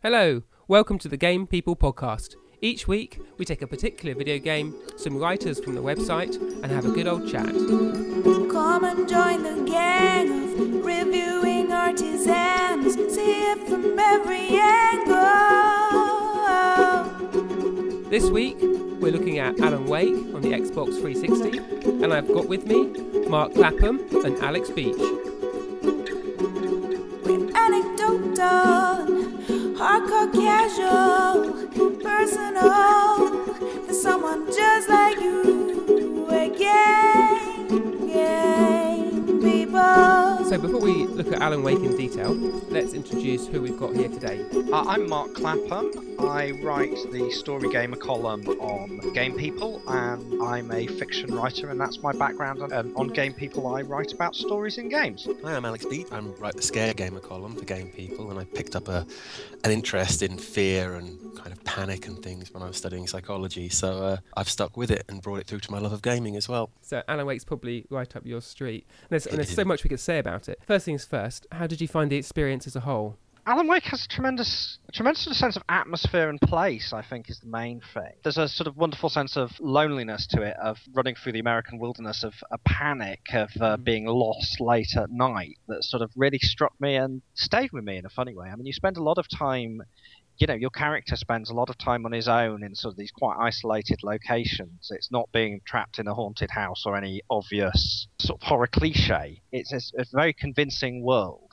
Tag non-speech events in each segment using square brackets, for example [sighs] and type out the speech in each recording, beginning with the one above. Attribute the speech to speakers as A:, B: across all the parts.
A: Hello, welcome to the Game People podcast. Each week, we take a particular video game, some writers from the website, and have a good old chat.
B: Come and join the gang of reviewing artisans. See it from every angle.
A: This week, we're looking at Alan Wake on the Xbox 360, and I've got with me Mark Clapham and Alex Beach.
B: We're anecdotal, hardcore casual, personal. There's someone just like you. Gang, gang people.
A: So, before we look at Alan Wake in detail, let's introduce who we've got here today.
C: Uh, I'm Mark Clapham. I write the Story Gamer column on Game People, and I'm a fiction writer, and that's my background. On, um, on Game People, I write about stories in games.
D: Hi, I'm Alex Beat. I write the Scare Gamer column for Game People, and I picked up a an interest in fear and kind of panic and things when I was studying psychology. So uh, I've stuck with it and brought it through to my love of gaming as well.
A: So, Alan Wake's probably right up your street. And there's, and there's so much we could say about it. First things first, how did you find the experience as a whole?
C: Alan Wake has a tremendous, a tremendous sort of sense of atmosphere and place. I think is the main thing. There's a sort of wonderful sense of loneliness to it, of running through the American wilderness, of a panic, of uh, being lost late at night. That sort of really struck me and stayed with me in a funny way. I mean, you spend a lot of time. You know, your character spends a lot of time on his own in sort of these quite isolated locations. It's not being trapped in a haunted house or any obvious sort of horror cliche. It's a, a very convincing world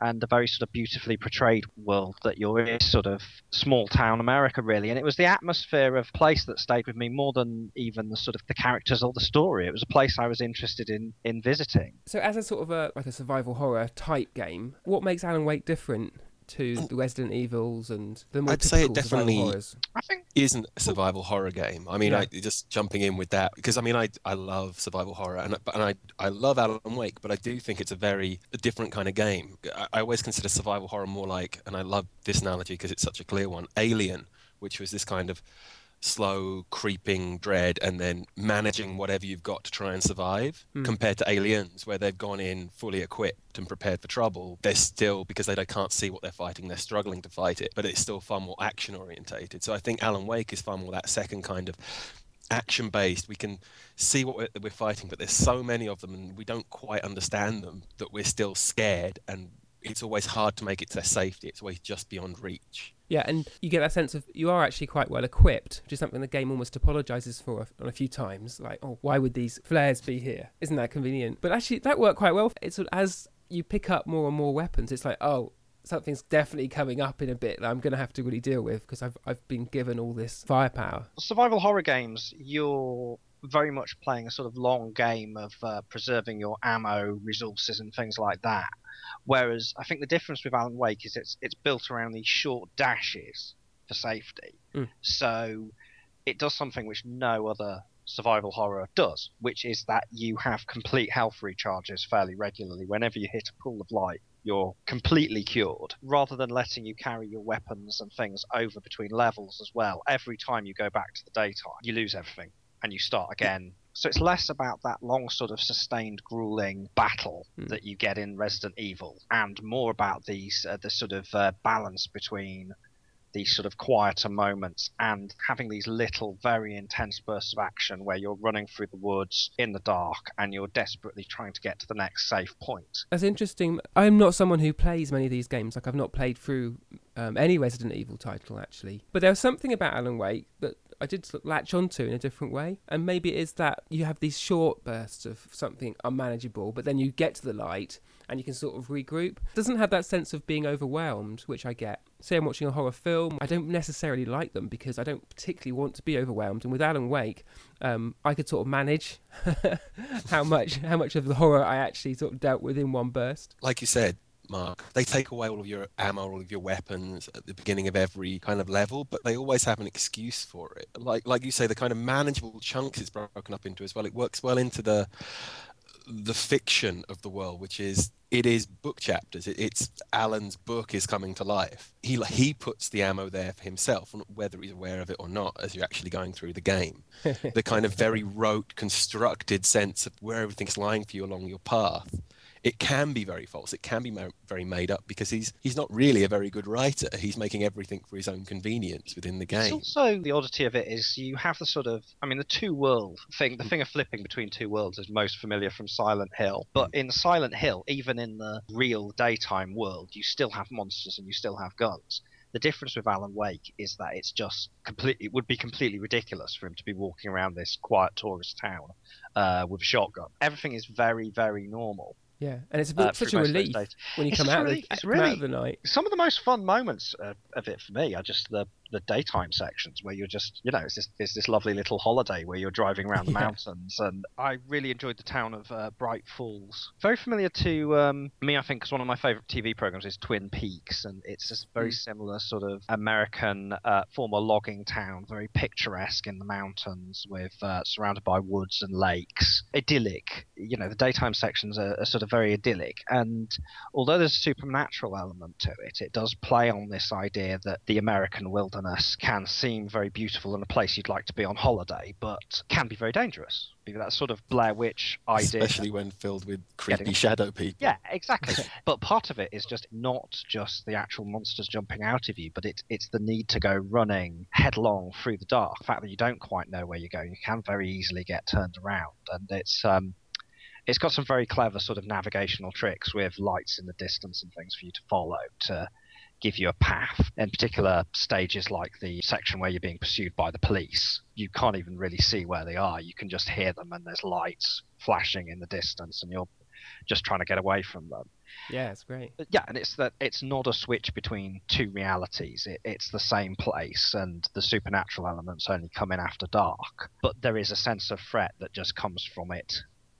C: and a very sort of beautifully portrayed world that you're in, sort of small town America, really. And it was the atmosphere of place that stayed with me more than even the sort of the characters or the story. It was a place I was interested in in visiting.
A: So, as a sort of a like a survival horror type game, what makes Alan Wake different to the Resident Evils and the more
D: I'd say it
A: typical survival
D: definitely-
A: horrors?
C: I think
D: Isn't a survival horror game? I mean,
A: Yeah.
D: I just jumping in with that because I mean, I I love survival horror and I- and I I love Alan Wake, but I do think it's a very a different kind of game. I, I always consider survival horror more like, and I love this analogy because it's such a clear one. Alien, which was this kind of slow creeping dread and then managing whatever you've got to try and survive
A: Hmm.
D: compared to aliens where they've gone in fully equipped and prepared for trouble. They're still because they can't see what they're fighting they're struggling to fight it but it's still far more action orientated so i think alan wake is far more that second kind of action based we can see what we're, we're fighting but there's so many of them and we don't quite understand them that we're still scared and it's always hard to make it to their safety it's always just beyond reach
A: Yeah, and you get that sense of you are actually quite well equipped, which is something the game almost apologizes for a- on a few times. Like, oh, why would these flares be here? Isn't that convenient? But actually, that worked quite well. It's as you pick up more and more weapons, it's like, oh, something's definitely coming up in a bit that I'm going to have to really deal with because I've I've been given all this firepower.
C: survival horror games, you're very much playing a sort of long game of uh, preserving your ammo, resources, and things like that. Whereas I think the difference with Alan Wake is it's it's built around these short dashes for safety.
A: Mm.
C: So it does something which no other survival horror does, which is that you have complete health recharges fairly regularly. Whenever you hit a pool of light, you're completely cured. Rather than letting you carry your weapons and things over between levels as well, every time you go back to the daytime, you lose everything and you start again. So it's less about that long, sort of sustained, grueling battle
A: Hmm.
C: that you get in Resident Evil, and more about these uh, the sort of uh, balance between these sort of quieter moments and having these little, very intense bursts of action where you're running through the woods in the dark and you're desperately trying to get to the next safe point.
A: That's interesting. I'm not someone who plays many of these games. Like I've not played through um, any Resident Evil title actually. But there was something about Alan Wake that I did latch onto in a different way. And maybe it is that you have these short bursts of something unmanageable, but then you get to the light and you can sort of regroup. Doesn't have that sense of being overwhelmed, which I get. Say I'm watching a horror film, I don't necessarily like them because I don't particularly want to be overwhelmed. And with Alan Wake, um, I could sort of manage [laughs] how much how much of the horror I actually sort of dealt with in one burst.
D: like you said, Mark, they take away all of your ammo, all of your weapons at the beginning of every kind of level, but they always have an excuse for it. Like like you say, the kind of manageable chunks it's broken up into as well. It works well into the the fiction of the world, which is it is book chapters. It, it's Alan's book is coming to life. He he puts the ammo there for himself, whether he's aware of it or not, as you're actually going through the game. [laughs] the kind of very rote, constructed sense of where everything's lying for you along your path it can be very false. It can be ma- very made up because he's he's not really a very good writer. He's making everything for his own convenience within the
C: It's
D: game.
C: also the oddity of it is you have the sort of I mean the two world thing the thing of flipping between two worlds is most familiar from Silent Hill. But in Silent Hill, even in the real daytime world, you still have monsters and you still have guns. The difference with Alan Wake is that it's just completely it would be completely ridiculous for him to be walking around this quiet tourist town uh, with a shotgun. Everything is very very normal.
A: Yeah, and it's a bit,
C: Uh,
A: such a
C: through most of those
A: relief when you come out, of the, come out of the night.
C: some of the most fun moments uh, of it for me are just the the daytime sections where you're just you know it's this it's this lovely little holiday where you're driving around the
A: Yeah.
C: mountains and I really enjoyed the town of uh, Bright Falls. Very familiar to um, me, I think, because one of my favorite TV programs is Twin Peaks, and it's this very
A: Mm.
C: similar sort of American uh, former logging town, very picturesque in the mountains with uh, surrounded by woods and lakes, idyllic. You know, the daytime sections are, are sort of very idyllic and although there's a supernatural element to it, it does play on this idea that the American wilderness can seem very beautiful and a place you'd like to be on holiday, but can be very dangerous. That sort of Blair Witch idea.
D: Especially when filled with creepy
C: Getting-
D: shadow people.
C: Yeah, exactly. [laughs] but part of it is just not just the actual monsters jumping out of you, but it's it's the need to go running headlong through the dark. The fact that you don't quite know where you're going, you can very easily get turned around, and it's um, it's got some very clever sort of navigational tricks with lights in the distance and things for you to follow to give you a path. In particular stages like the section where you're being pursued by the police, you can't even really see where they are. You can just hear them, and there's lights flashing in the distance, and you're just trying to get away from them.
A: Yeah, it's great.
C: But yeah, and it's that it's not a switch between two realities. It, it's the same place, and the supernatural elements only come in after dark. But there is a sense of threat that just comes from it,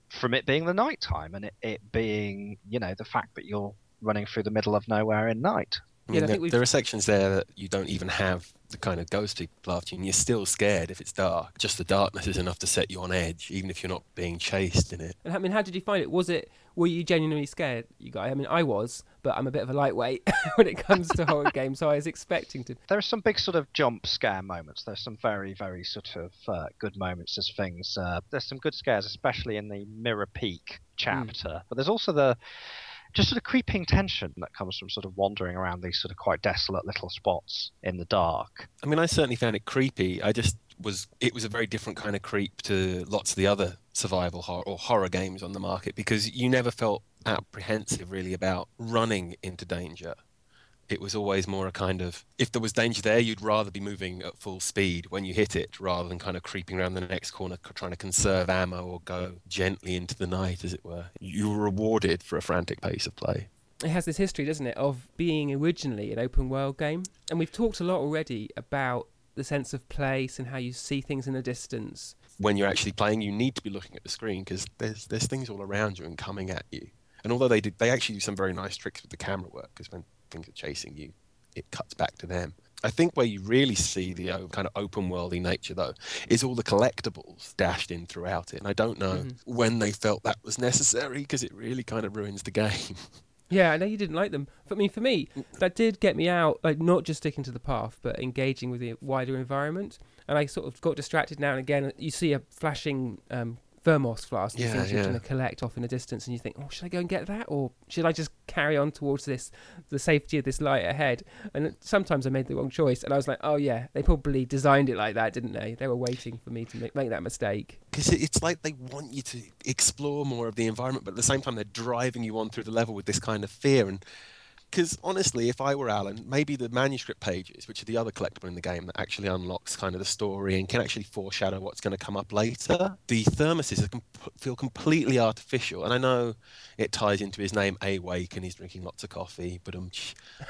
C: from it being the night time, and it, it being you know the fact that you're running through the middle of nowhere in night.
D: I
A: Yeah,
D: mean,
A: I
D: there,
A: think
D: there are sections there that you don't even have the kind of ghost people after you, and you're still scared if it's dark. Just the darkness is enough to set you on edge, even if you're not being chased in it.
A: And I mean, how did you find it? Was it were you genuinely scared, you guys? I mean, I was, but I'm a bit of a lightweight [laughs] when it comes to horror [laughs] games, so I was expecting to.
C: There are some big sort of jump scare moments. There's some very, very sort of uh, good moments as things. Uh, there's some good scares, especially in the Mirror Peak chapter. But there's also the just sort of creeping tension that comes from sort of wandering around these sort of quite desolate little spots in the dark.
D: I mean, I certainly found it creepy. I just was. It was a very different kind of creep to lots of the other survival horror or horror games on the market because you never felt apprehensive really about running into danger. It was always more a kind of if there was danger there, you'd rather be moving at full speed when you hit it rather than kind of creeping around the next corner trying to conserve ammo or go gently into the night, as it were. You were rewarded for a frantic pace of play.
A: It has this history, doesn't it, of being originally an open world game, and we've talked a lot already about the sense of place and how you see things in the distance.
D: when you're actually playing, you need to be looking at the screen because there's there's things all around you and coming at you. And although they did, they actually do some very nice tricks with the camera work because when things are chasing you, it cuts back to them. I think where you really see the uh, kind of open worldy nature though is all the collectibles dashed in throughout it. And I don't know
A: Mhm.
D: when they felt that was necessary because it really kind of ruins the game. [laughs]
A: Yeah, I know you didn't like them. But I mean, for me, that did get me out, like not just sticking to the path, but engaging with the wider environment. And I sort of got distracted now and again. You see a flashing um, thermos flask, and
D: Yeah,
A: things you're trying to collect off in the distance, and you think, oh, should I go and get that, or should I just carry on towards this, the safety of this light ahead? And sometimes I made the wrong choice, and I was like, oh yeah, they probably designed it like that, didn't they? They were waiting for me to make, make that mistake.
D: Because it's like they want you to explore more of the environment, but at the same time, they're driving you on through the level with this kind of fear. And because honestly, if I were Alan, maybe the manuscript pages, which are the other collectible in the game that actually unlocks kind of the story and can actually foreshadow what's going to come up later, the thermoses com- feel completely artificial. And I know it ties into his name, Awake, and he's drinking lots of coffee, but [laughs] um,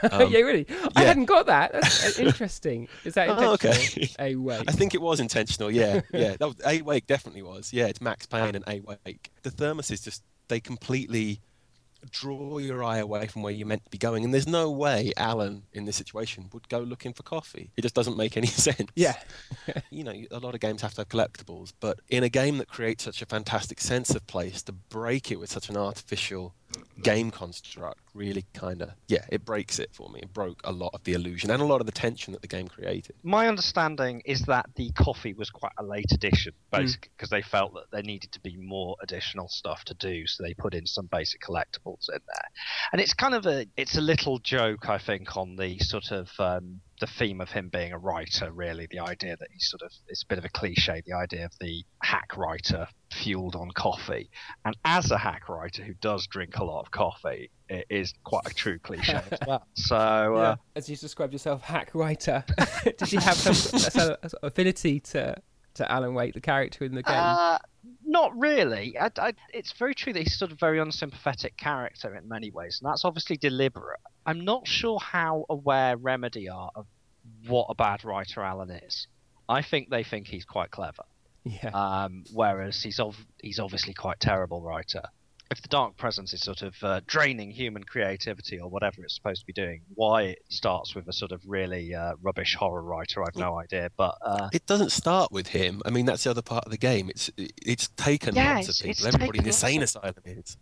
A: yeah, really. I hadn't got that. That's uh, [laughs] interesting. Is that
D: Oh,
A: intentional?
D: okay.
A: A way.
D: I think it was intentional. Yeah, [laughs] yeah. That was, A Wake definitely was. Yeah, it's Max Payne and A Wake. The thermoses just they completely draw your eye away from where you're meant to be going, and there's no way Alan in this situation would go looking for coffee. It just doesn't make any [laughs] sense.
A: Yeah. [laughs]
D: you know, a lot of games have to have collectibles, but in a game that creates such a fantastic sense of place, to break it with such an artificial game construct really kind of yeah it breaks it for me it broke a lot of the illusion and a lot of the tension that the game created
C: My understanding is that the coffee was quite a late addition, basically, because they felt that there needed to be more additional stuff to do, so they put in some basic collectibles in there. And it's kind of a, it's a little joke, I think, on the sort of um, the theme of him being a writer. Really, the idea that he's sort of, it's a bit of a cliche, the idea of the hack writer fueled on coffee. And as a hack writer who does drink a lot of coffee, it is quite a true cliche as [laughs] well. So. Uh,
A: As you described yourself, hack writer. [laughs] Did you have some of affinity to to Alan Wake, the character in the game?
C: Uh, not really. I, I, it's very true that he's sort of a very unsympathetic character in many ways, and that's obviously deliberate. I'm not sure how aware Remedy are of what a bad writer Alan is. I think they think he's quite clever,
A: yeah.
C: um, whereas he's ov- he's obviously quite terrible writer. If the Dark Presence is sort of uh, draining human creativity or whatever it's supposed to be doing, why it starts with a sort of really uh, rubbish horror writer, I've no idea. But uh,
D: it doesn't start with him i mean that's the other part of the game it's it's taken
C: Yeah,
D: lots
C: it's-
D: of people everybody in the insane asylum is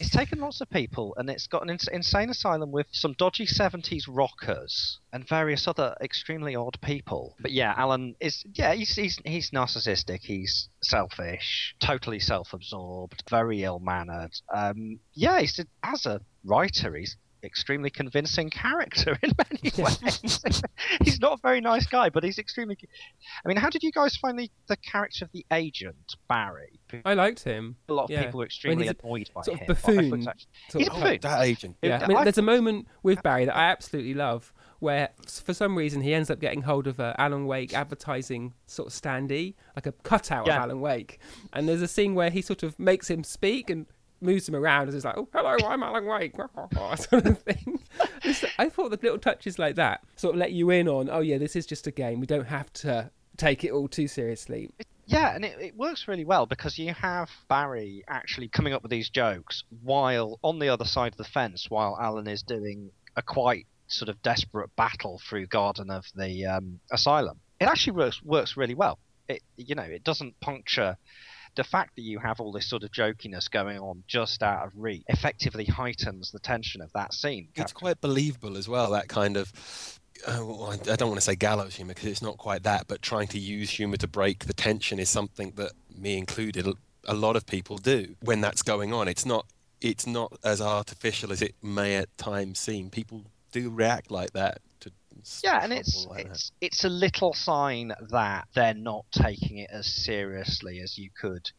C: It's taken lots of people, and it's got an ins- insane asylum with some dodgy 70s rockers and various other extremely odd people. But yeah, Alan is yeah, he's he's, he's narcissistic, he's selfish, totally self-absorbed, very ill-mannered. Um, yeah, he's as a writer, he's extremely convincing character [laughs] in many ways. [laughs] he's not a very nice guy, but he's extremely. I mean, how did you guys find the, the character of the agent Barry?
A: I liked him.
C: A lot of
A: Yeah.
C: people were extremely
A: he's a
C: annoyed by
A: sort
C: him. but I thought
A: buffoon.
C: actually-
A: Sort
C: He's
A: of
C: a
D: oh,
C: buffoon.
D: that agent
A: Yeah,
C: Yeah,
A: I mean, there's a moment with Barry that I absolutely love where, for some reason, he ends up getting hold of a Alan Wake advertising sort of standee, like a cutout
C: Yeah.
A: of Alan Wake. And there's a scene where he sort of makes him speak and moves him around and is like, "Oh, hello, I'm Alan Wake," [laughs] sort of thing. [laughs] I thought the little touches like that sort of let you in on, oh yeah, this is just a game. We don't have to take it all too seriously.
C: Yeah, and it, it works really well because you have Barry actually coming up with these jokes while on the other side of the fence, while Alan is doing a quite sort of desperate battle through Garden of the um, Asylum. It actually works works really well. It you know it doesn't puncture. The fact that you have all this sort of jokiness going on just out of reach effectively heightens the tension of that scene.
D: it's quite believable as well that kind of uh, well, I don't want to say gallows humor because it's not quite that, but trying to use humor to break the tension is something that me included, a- lot of people do when that's going on. It's not it's not as artificial as it may at times seem. People do react like that to
C: Yeah, and it's
D: like that.
C: it's it's a little sign that they're not taking it as seriously as you could.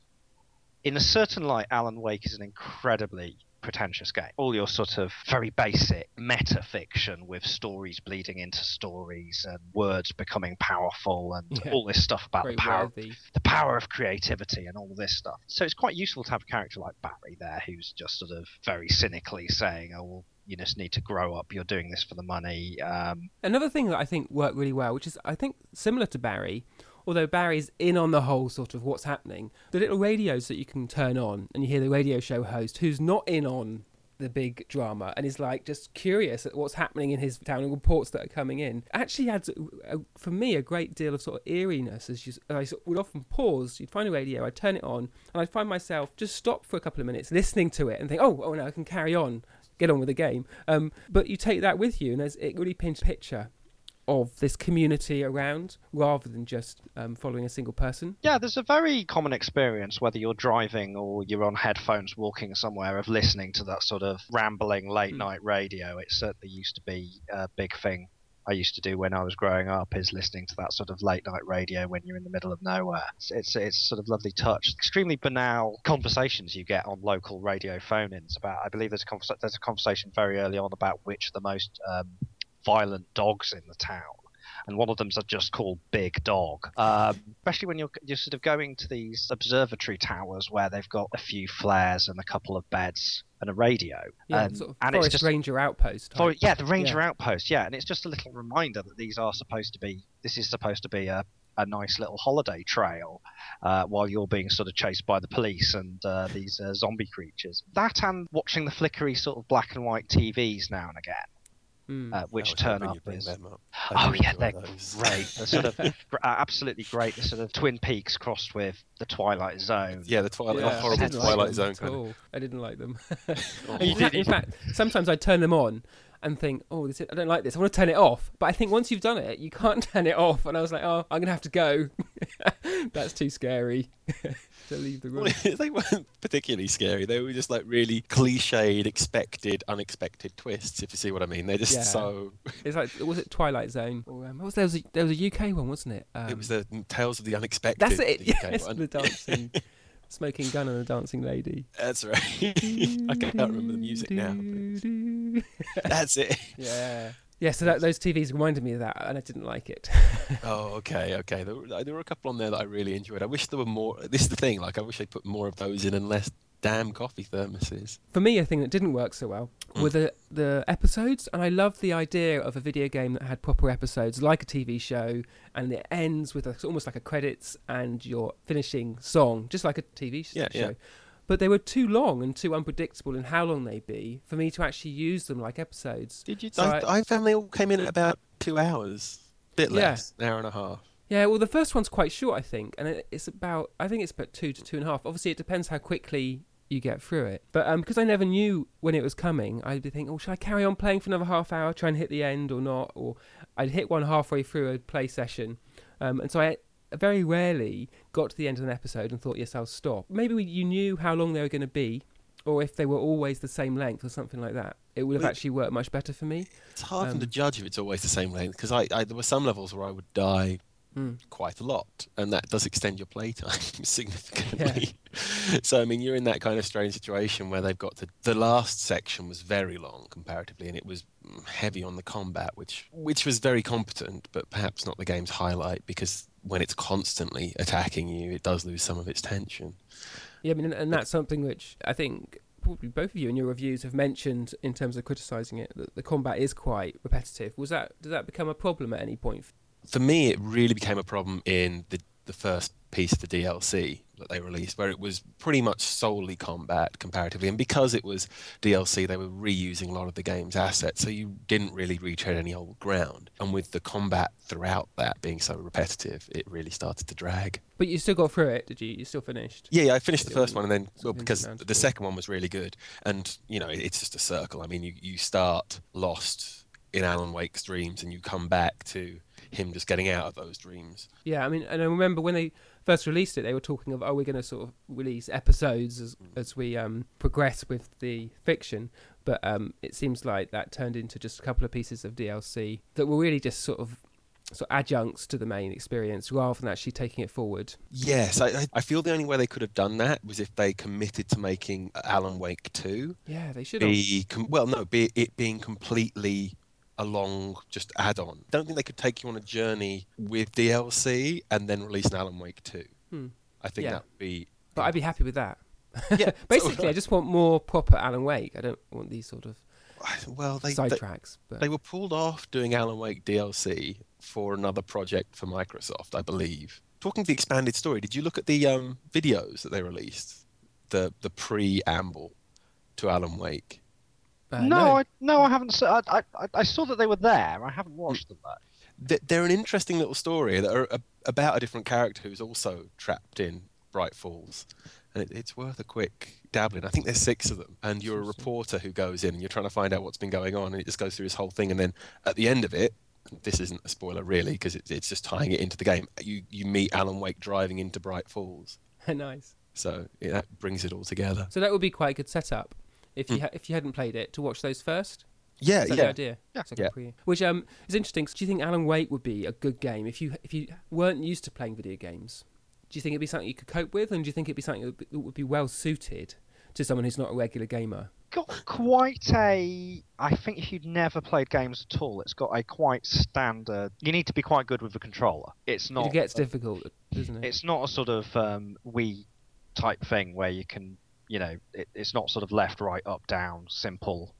C: In a certain light, Alan Wake is an incredibly pretentious game. All your sort of very basic meta fiction with stories bleeding into stories and words becoming powerful and [laughs]
A: Yeah.
C: all this stuff about
A: Very
C: the power
A: worthy.
C: the power of creativity and all this stuff. So it's quite useful to have a character like Barry there who's just sort of very cynically saying, "Oh, well, you just need to grow up. You're doing this for the money." Um,
A: Another thing that I think worked really well, which is I think similar to Barry, although Barry's in on the whole sort of what's happening, the little radios that you can turn on and you hear the radio show host who's not in on the big drama and is like just curious at what's happening in his town and reports that are coming in actually adds a, a, for me a great deal of sort of eeriness. As you I would often pause you'd find a radio I'd turn it on and I'd find myself just stop for a couple of minutes listening to it and think oh oh no I can carry on get on with the game. Um, but you take that with you and it really paints a picture of this community around rather than just um, following a single person
C: Yeah, there's a very common experience, whether you're driving or you're on headphones walking somewhere, of listening to that sort of rambling late
A: Hmm.
C: night radio. It certainly used to be a big thing I used to do when I was growing up, is listening to that sort of late night radio when you're in the middle of nowhere. It's it's, it's sort of lovely touch. Extremely banal conversations you get on local radio phone-ins about. I believe there's a conversa- there's a conversation very early on about which the most um, violent dogs in the town and one of them's just called Big Dog. Um, especially when you're you're sort of going to these observatory towers where they've got a few flares and a couple of beds and a radio.
A: yeah
C: and,
A: sort of
C: and it's just
A: ranger outpost
C: for, yeah, the Ranger
A: Yeah.
C: Outpost. Yeah, and it's just a little reminder that these are supposed to be. This is supposed to be a a nice little holiday trail uh, while you're being sort of chased by the police and uh, these uh, zombie creatures. That and watching the flickery sort of black and white TVs now and again.
A: Mm.
C: uh, which turn up is.
D: up.
C: Oh yeah, they're
D: those. [laughs]
C: great. They're sort of uh, absolutely great. They're sort of Twin Peaks crossed with the Twilight Zone.
D: Yeah, the Twilight,
A: Yeah,
D: the
A: I
D: horrible
A: like
D: Twilight Zone kind of.
A: I didn't like them. [laughs]
D: Oh.
A: in, fact, in fact, sometimes I turn them on and think, "Oh, this is, I don't like this. I want to turn it off." But I think once you've done it, you can't [laughs] turn it off. And I was like, "Oh, I'm gonna have to go. [laughs] That's too scary [laughs] to leave the room."
D: Well, [laughs] they weren't particularly scary. They were just like really cliched, expected, unexpected twists. If you see what I mean, they're just
A: Yeah.
D: so.
A: It's like was it Twilight Zone? Or, um, what was there was a, there was a UK one, wasn't it? Um,
D: it was the Tales of the Unexpected.
A: That's it.
D: the
A: Yes, the dancing, smoking gun and the dancing lady.
D: That's right. I can't remember the music now. That's it.
A: Yeah. Yeah, so that, those TVs reminded me of that, and I didn't like it. [laughs]
D: Oh, okay, okay. There were, there were a couple on there that I really enjoyed. I wish there were more. This is the thing. Like, I wish they put more of those in and less damn coffee thermoses.
A: For me, a thing that didn't work so well
D: Mm.
A: were the, the episodes, and I loved the idea of a video game that had proper episodes, like a TV show, and it ends with a, almost like a credits and your finishing song, just like a TV
D: Yeah,
A: show.
D: yeah.
A: But they were too long and too unpredictable in how long they'd be for me to actually use them like episodes.
D: Did you?
A: So
D: I,
A: I-
D: I found they all came in at about two hours. Bit
A: Yeah.
D: less, an hour and a half.
A: Yeah, well, the first one's quite short, I think, and it, it's about I think it's about two to two and a half. Obviously, it depends how quickly you get through it. But um, because I never knew when it was coming, I'd be thinking, oh, should I carry on playing for another half hour, try and hit the end or not? Or I'd hit one halfway through a play session, um, and so I very rarely got to the end of an episode and thought, yes, I'll stop. Maybe we, you knew how long they were going to be. Or if they were always the same length or something like that, it would have
D: Well,
A: actually worked much better for me.
D: It's hard
A: Um,
D: to judge if it's always the same length because I, I there were some levels where I would die
A: Mm.
D: quite a lot, and that does extend your playtime [laughs] significantly. [laughs] So I mean, you're in that kind of strange situation where they've got to. The last section was very long comparatively, and it was heavy on the combat, which which was very competent, but perhaps not the game's highlight because when it's constantly attacking you, it does lose some of its tension.
A: Yeah, I mean, and, that's something which I think probably both of you in your reviews have mentioned in terms of criticising it. That the combat is quite repetitive. Was that did that become a problem at any point?
D: for me, it really became a problem in the the first piece of the DLC that they released, where it was pretty much solely combat comparatively, and because it was DLC, they were reusing a lot of the game's assets, so you didn't really retread any old ground. And with the combat throughout that being so repetitive, it really started to drag.
A: But you still got through it, did you? You still finished.
D: Yeah, yeah, I finished the first one, and then well, because the second one was really good, and you know, it's just a circle. I mean, you you start lost in Alan Wake's dreams, and you come back to him just getting out of those dreams.
A: Yeah, I mean, and I remember when they first released it, they were talking of, oh, we're going to sort of release episodes as as we um, progress with the fiction. But um, it seems like that turned into just a couple of pieces of DLC that were really just sort of sort of adjuncts to the main experience rather than actually taking it forward.
D: Yes, I, I- I feel the only way they could have done that was if they committed to making Alan Wake 2
A: Yeah, they should
D: be com- well, no, be it being completely a long just add-on. Don't think they could take you on a journey with DLC and then release an Alan Wake 2.
A: Hmm.
D: I think
A: Yeah.
D: that would be.
A: But I'd be happy with that. [laughs]
D: Yeah, [laughs]
A: Basically, I just want more proper Alan Wake. I don't want these sort of [sighs]
D: well, they,
A: side
D: they,
A: tracks. But
D: they were pulled off doing Alan Wake DLC for another project for Microsoft, I believe. Talking to the expanded story, did you look at the um, videos that they released? The the preamble to Alan Wake.
A: Uh,
C: no, I no, I haven't. se- I, I I- I saw that they were there. I haven't watched them though.
D: They're an interesting little story that are about a different character who's also trapped in Bright Falls, and it, it's worth a quick dabbling. I think there's six of them, and you're a reporter who goes in and you're trying to find out what's been going on, and it just goes through this whole thing, and then at the end of it. This isn't a spoiler, really, because it, it's just tying it into the game. You you meet Alan Wake driving into Bright Falls, [laughs]
A: nice.
D: so it, that brings it all together.
A: So that would be quite a good setup if you
D: Hmm.
A: ha- if you hadn't played it to watch those first.
D: Yeah,
A: Is that
D: yeah.
A: the idea?
C: Yeah.
A: Like
D: Yeah.
A: Which um is interesting. Do you think Alan Wake would be a good game if you if you weren't used to playing video games? Do you think it'd be something you could cope with, and do you think it'd be something that would be, that would be well suited to someone who's not a regular gamer?
C: Got quite a. I think if you'd never played games at all, it's got a quite standard. You need to be quite good with the controller. It's not.
A: it gets
C: a-
A: difficult, doesn't it?
C: It's not a sort of um, Wii type thing where you can, you know, it, it's not sort of left, right, up, down, simple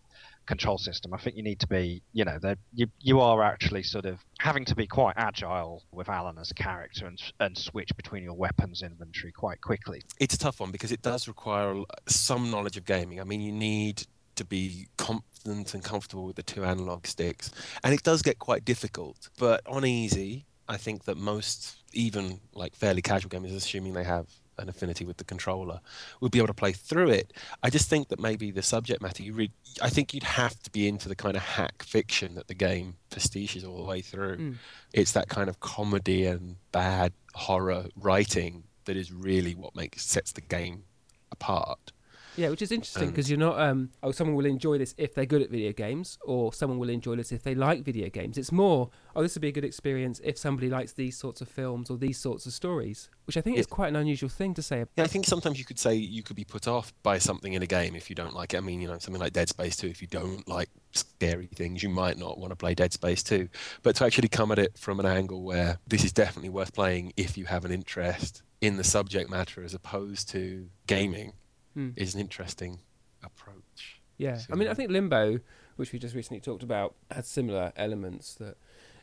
C: control system. I think you need to be, you know, you you are actually sort of having to be quite agile with Alan as a character and and switch between your weapons inventory quite quickly.
D: it's a tough one because it does require some knowledge of gaming. I mean, you need to be confident and comfortable with the two analog sticks, and it does get quite difficult. But on easy, I think that most, even like fairly casual gamers, assuming they have an affinity with the controller, would be able to play through it. I just think that maybe the subject matter, you read, I think you'd have to be into the kind of hack fiction that the game pastiches all the way through.
A: Mm.
D: It's that kind of comedy and bad horror writing that is really what makes sets the game apart.
A: Yeah, which is interesting
D: Um,
A: because you're not. Um, oh, someone will enjoy this if they're good at video games, or someone will enjoy this if they like video games. It's more, oh, this would be a good experience if somebody likes these sorts of films or these sorts of stories, which I think is quite an unusual thing to say.
D: Yeah, I think sometimes you could say you could be put off by something in a game if you don't like it. I mean, you know, something like Dead Space 2, if you don't like scary things, you might not want to play Dead Space 2. But to actually come at it from an angle where this is definitely worth playing if you have an interest in the subject matter as opposed to gaming
A: Hmm.
D: is an interesting approach.
A: Yeah, I mean, I think Limbo, which we just recently talked about, has similar elements. That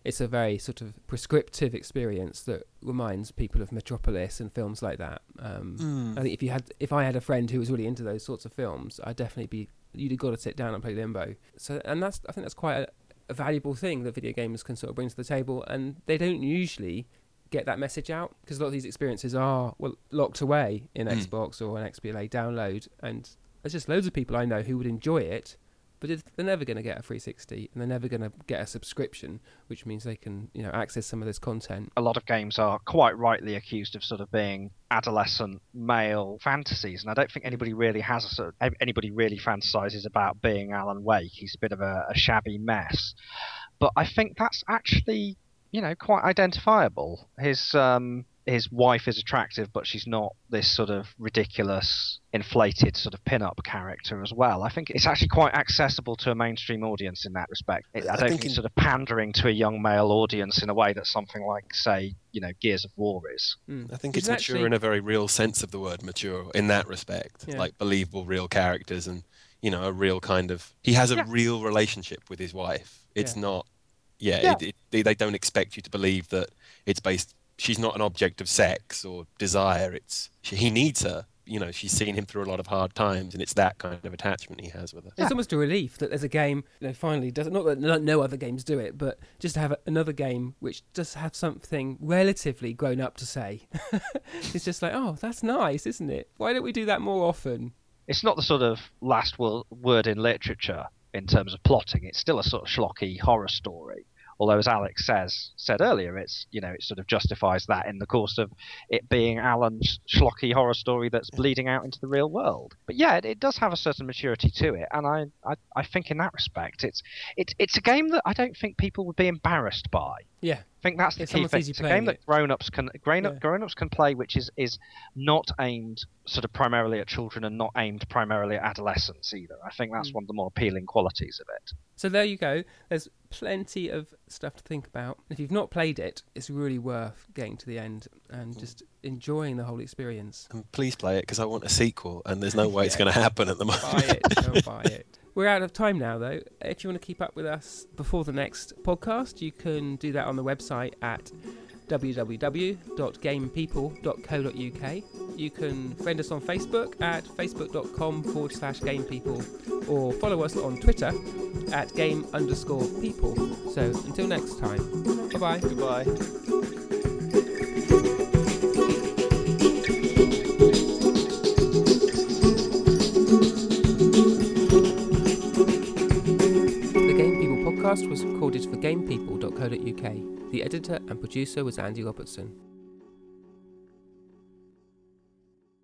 A: it's a very sort of prescriptive experience that reminds people of Metropolis and films like that. Um, I think if you had, if I had a friend who was really into those sorts of films, I'd definitely be. You'd have got to sit down and play Limbo. So, and that's I think that's quite a, a valuable thing that video games can sort of bring to the table, and they don't usually get that message out because a lot of these experiences are well locked away in
D: Mm.
A: Xbox or an XBLA download, and there's just loads of people I know who would enjoy it, but they're never going to get a 360 and they're never going to get a subscription, which means they can you know access some of this content.
C: a lot of games are quite rightly accused of sort of being adolescent male fantasies, and I don't think anybody really has a sort of, anybody really fantasizes about being Alan Wake. He's a bit of a, a shabby mess, but I think that's actually you know quite identifiable. His um, his wife is attractive, but she's not this sort of ridiculous, inflated sort of pin-up character as well. I think it's actually quite accessible to a mainstream audience in that respect. It, I
D: I
C: don't
D: think
C: think, it's
D: in-
C: sort of pandering to a young male audience in a way that something like, say, you know, Gears of War is.
A: Mm.
D: I think
A: Which
D: it's mature
A: actually-
D: in a very real sense of the word mature in that respect.
A: Yeah.
D: Like believable real characters and, you know, a real kind of. He has a
C: Yeah.
D: real relationship with his wife. It's
A: Yeah.
D: not. Yeah,
C: Yeah.
D: It, it, they, they don't expect you to believe that it's based. She's not an object of sex or desire. It's she, he needs her. You know, she's seen him through a lot of hard times, and it's that kind of attachment he has with her.
A: It's almost a relief that there's a game, you know, finally does not that no, no other games do it, but just to have another game which does have something relatively grown up to say. [laughs] it's just like, oh, that's nice, isn't it? Why don't we do that more often?
C: It's not the sort of last wo- word in literature in terms of plotting. It's still a sort of schlocky horror story. Although, as Alex says said earlier, it's you know it sort of justifies that in the course of it being Alan's schlocky horror story that's bleeding out into the real world. But yeah, it, it does have a certain maturity to it, and I, I, I think in that respect, it's it's it's a game that I don't think people would be embarrassed by.
A: Yeah,
C: I think that's the
A: If
C: key thing. It's a game
A: playing
C: that grown-ups can grown
A: Yeah.
C: grown-ups can play, which is is not aimed sort of primarily at children and not aimed primarily at adolescents either. I think that's
A: Mm.
C: one of the more appealing qualities of it.
A: So there you go. There's plenty of stuff to think about. If you've not played it, it's really worth getting to the end and just enjoying the whole experience.
D: And please play it because I want a sequel, and there's no [laughs] way it's going to happen at the moment.
A: buy it. Don't buy it. We're out of time now, though. If you want to keep up with us before the next podcast, you can do that on the website at www.gamepeople.co.uk. You can friend us on Facebook at facebook.com forward slash gamepeople or follow us on Twitter at game underscore people. So until next time, bye bye.
D: Goodbye.
A: Podcast was recorded for gamepeople.co.uk. The editor and producer was Andy Robertson.